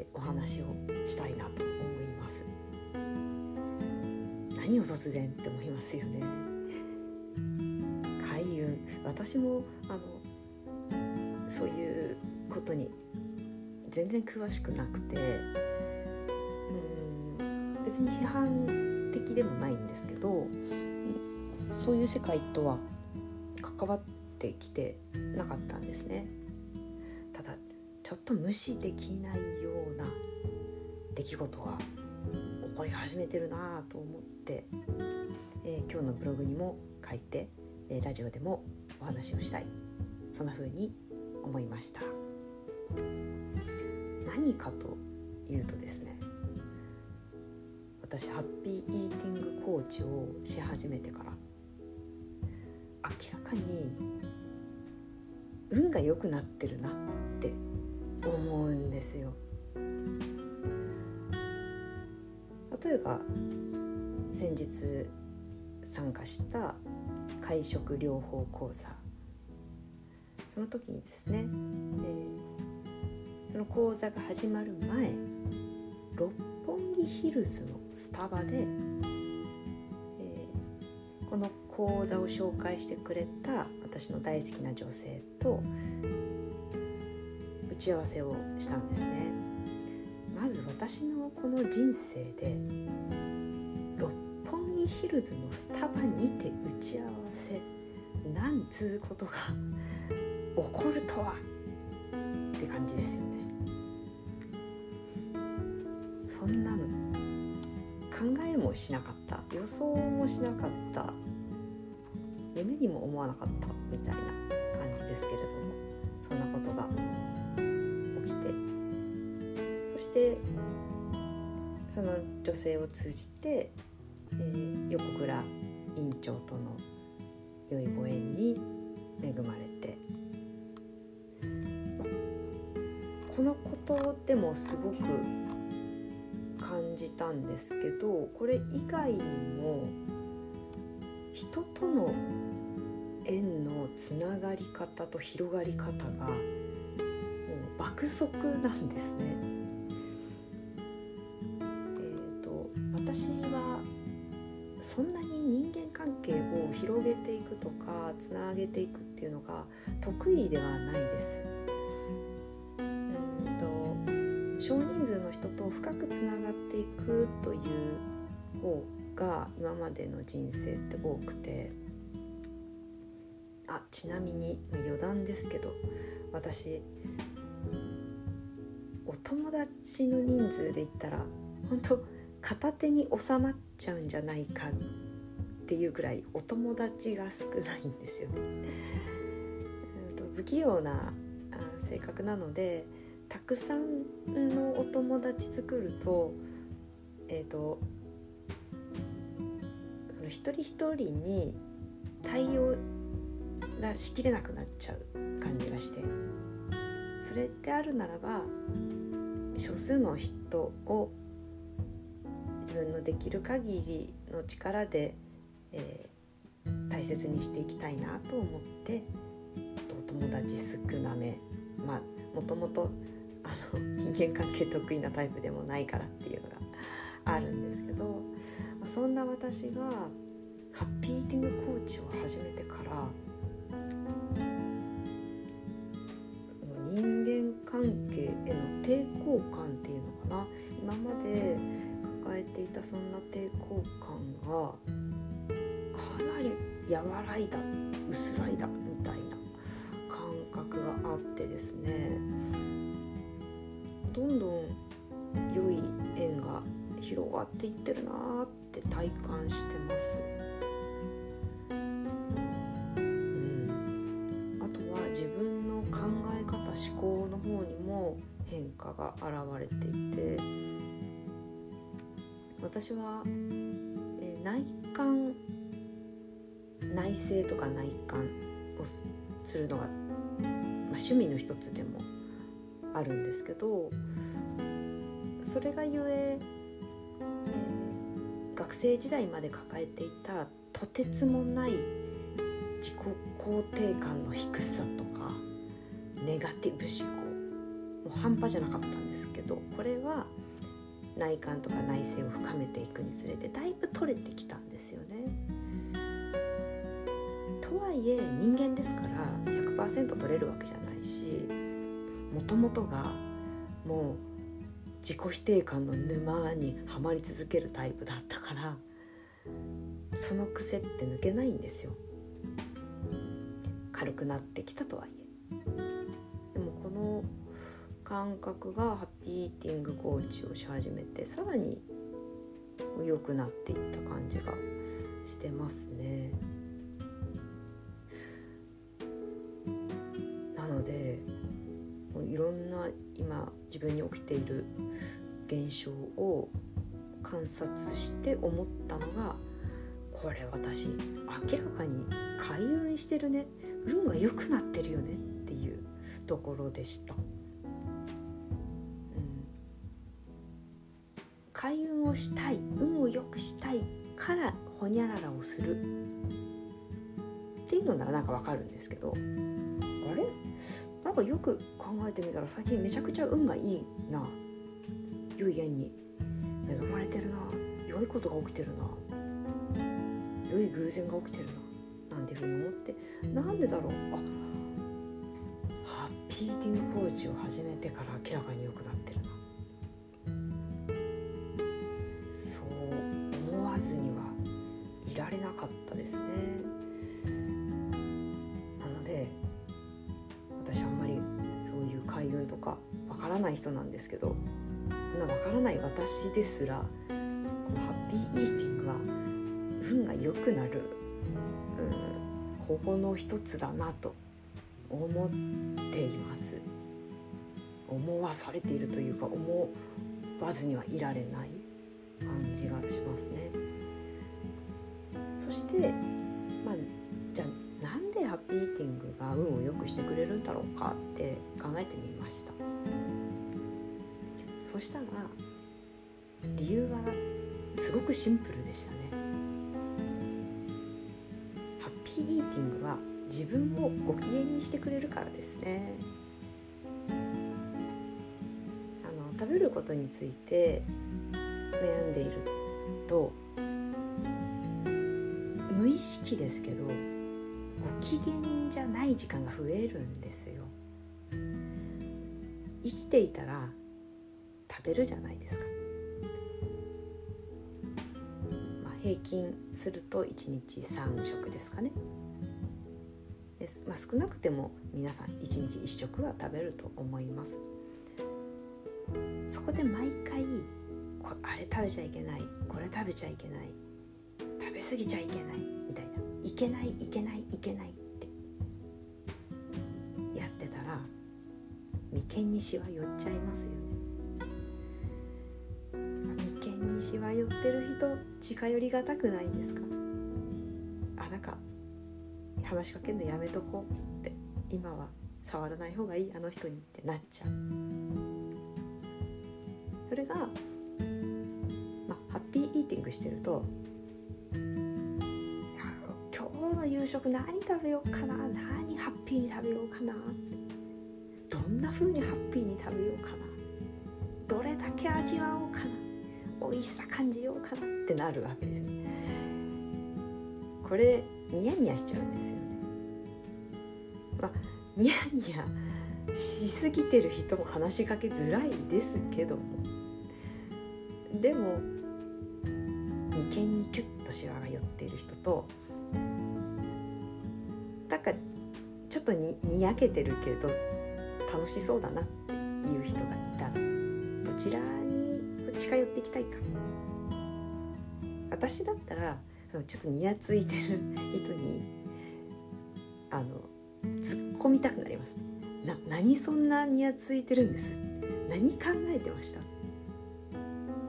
てお話をしたいなと思います。何を突然って思いますよね。海運。私もあのそういうことに全然詳しくなくてうん別に批判的でもないんですけどそういう世界とは関わってきてなかったんですね。ただちょっと無視できないような出来事が起こり始めてるなと思って、えー、今日のブログにも書いて、えー、ラジオでもお話をしたい。そんな風に思いました。何かというとですね私ハッピーイーティングコーチをし始めてから明らかに運が良くなってるなって思うんですよ。例えば先日参加した会食療法講座その時にですね、えー、その講座が始まる前六本木ヒルズのスタバで、えー、この講座を紹介してくれた私の大好きな女性とち合わせをしたんですね。まず私のこの人生で六本木ヒルズのスタバにて打ち合わせなんつうことが 起こるとは？って感じですよね。そんなの考えもしなかった。予想もしなかった。夢にも思わなかったみたいな感じですけれどもそんなことがしてその女性を通じて、えー、横倉院長との良いご縁に恵まれてこのことでもすごく感じたんですけどこれ以外にも人との縁のつながり方と広がり方がもう爆速なんですね。私はそんなに人間関係を広げていくとかつなげていくっていうのが得意ではないです。うんと少人数の人と深くつながっていくという方が今までの人生って多くてあちなみに余談ですけど私お友達の人数で言ったら本当片手に収まっちゃうんじゃないかっていうぐらいお友達が少ないんですよね。不器用な性格なのでたくさんのお友達作ると,、えーと、その一人一人に対応がしきれなくなっちゃう感じがしてそれであるならば少数の人を分のできる限りの力で、えー、大切にしていきたいなと思ってお友達少なめまあもともとあの人間関係得意なタイプでもないからっていうのがあるんですけどそんな私がハッピーティングコーチを始めてから人間関係への抵抗感っていうのかな。今までていたそんな抵抗感がかなり和らいだ薄らいだみたいな感覚があってですねどんどん良い縁が広がっていってるなーって体感してます。思考の方にも変化が現れていて私は、えー、内観内省とか内観をするのが、まあ、趣味の一つでもあるんですけどそれがゆええー、学生時代まで抱えていたとてつもない自己肯定感の低さとかネガティブ思考もう半端じゃなかったんですけどこれは内観とか内省を深めていくにつれてだいぶ取れてきたんですよね。とはいえ人間ですから100%取れるわけじゃないしもともとがもう自己否定感の沼にはまり続けるタイプだったからその癖って抜けないんですよ軽くなってきたとはいえ感覚がハッピーイーティングコーチをし始めてさらに良くなっていった感じがしてますね。なのでいろんな今自分に起きている現象を観察して思ったのがこれ私明らかに開運してるね運が良くなってるよねっていうところでした。開運をしたい運を良くしたいからほにゃららをする。っていうのならなんかわかるんですけどあれ？なんかよく考えてみたら最近めちゃくちゃ運がいいな。良い縁に。恵まれてるな。良いことが起きてるな。良い偶然が起きてるな。なんていうふうに思って。なんでだろう。あハッピーティングコーチを始めてから明らかに良くなってる。ない人なんですけどなわからない私ですらこのハッピーイーティングは運が良くなる、うん、方法の一つだなと思っています。思わされているというか思わずにはいられない感じがしますね。そしてまあじゃあなんでハッピーイーティングが運を良くしてくれるんだろうかって考えてみました。そしたら理由はすごくシンプルでしたね。ハッピーイーティングは自分をご機嫌にしてくれるからですね。あの食べることについて悩んでいると無意識ですけどご機嫌じゃない時間が増えるんですよ。生きていたら食べるじゃないですか、まあ、平均すると1日3食ですかね。です、まあ、少なくても皆さん1日1食は食べると思います。そこで毎回これあれ食べちゃいけない。これ食べちゃいけない。食べ過ぎちゃいけない。みたいな。いけないいけないいけないって。やってたら眉間にしわ寄っちゃいますよね。しわ寄ってる人近寄りがたくないんですか？あなんか話しかけるのやめとこうって今は触らない方がいいあの人にってなっちゃう。それが、まあ、ハッピーイーティングしてると今日の夕食何食べようかな何ハッピーに食べようかなってどんな風にハッピーに食べようかなどれだけ味わおうかな美味しさ感じようかなってなるわけですね。これニヤニヤしちゃうんですよね。まあニヤニヤしすぎてる人も話しかけづらいですけども。でも眉間にキュッとシワが寄っている人となんかちょっとににやけてるけど楽しそうだなっていう人がいたらどちら近寄っていきたいか。私だったらちょっとにやついてる 人にあの突っ込みたくなります。な何そんなにやついてるんです。何考えてました？っ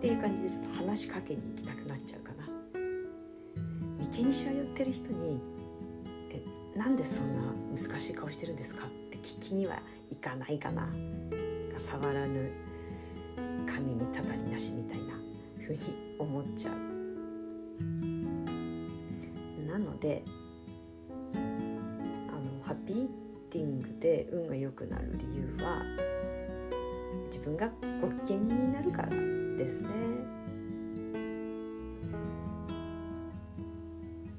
ていう感じでちょっと話しかけに行きたくなっちゃうかな。眉間にしわ寄ってる人に「えなんでそんな難しい顔してるんですか?」って聞きにはいかないかな。触らぬ。神にたたりなしみたいな風に思っちゃうなのであのハッピーティングで運が良くなる理由は自分がご機嫌になるからですね。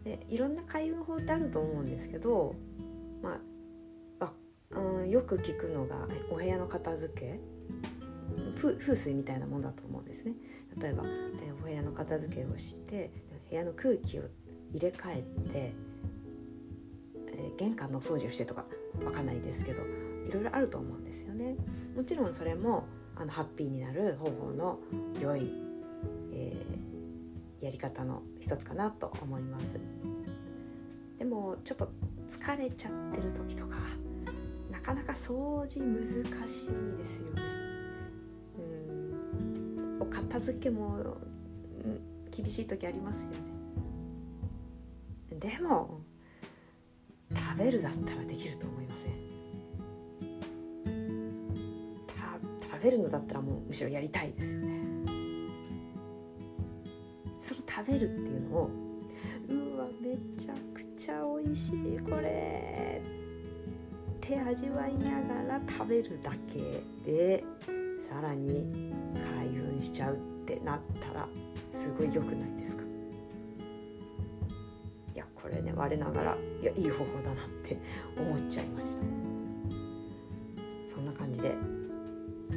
でいろんな開運法ってあると思うんですけど、まあ、あうん、よく聞くのがお部屋の片付け風水みたいなものだと思うんですね。例えば、えお部屋の片付けをして部屋の空気を入れ替えて、え玄関の掃除をしてとかわかんないですけどいろいろあると思うんですよね。もちろんそれもあのハッピーになる方法の良い、えー、やり方の一つかなと思います。でもちょっと疲れちゃってる時とかなかなか掃除難しいですよね。う片付けも、厳しい時ありますよね。でも食べるだったらできると思いません？食べるのだったらもうむしろやりたいですよねその食べるっていうのをうわめちゃくちゃ美味しいこれって味わいながら食べるだけでさらにしちゃうってなったらすごい良くないですか？いやこれね我ながらいやいい方法だなって思っちゃいました。そんな感じで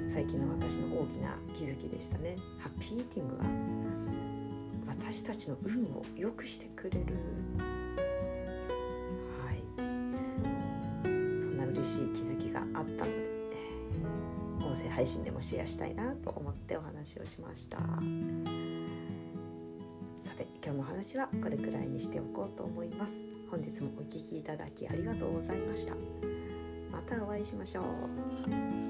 最近の私の大きな気づきでしたね。ハッピーイーティングは私たちの運を良くしてくれる。はい。そんな嬉しい気づき声配信でもシェアしたいなと思ってお話をしました。さて今日の話はこれくらいにしておこうと思います。本日もお聴きいただきありがとうございました。またお会いしましょう。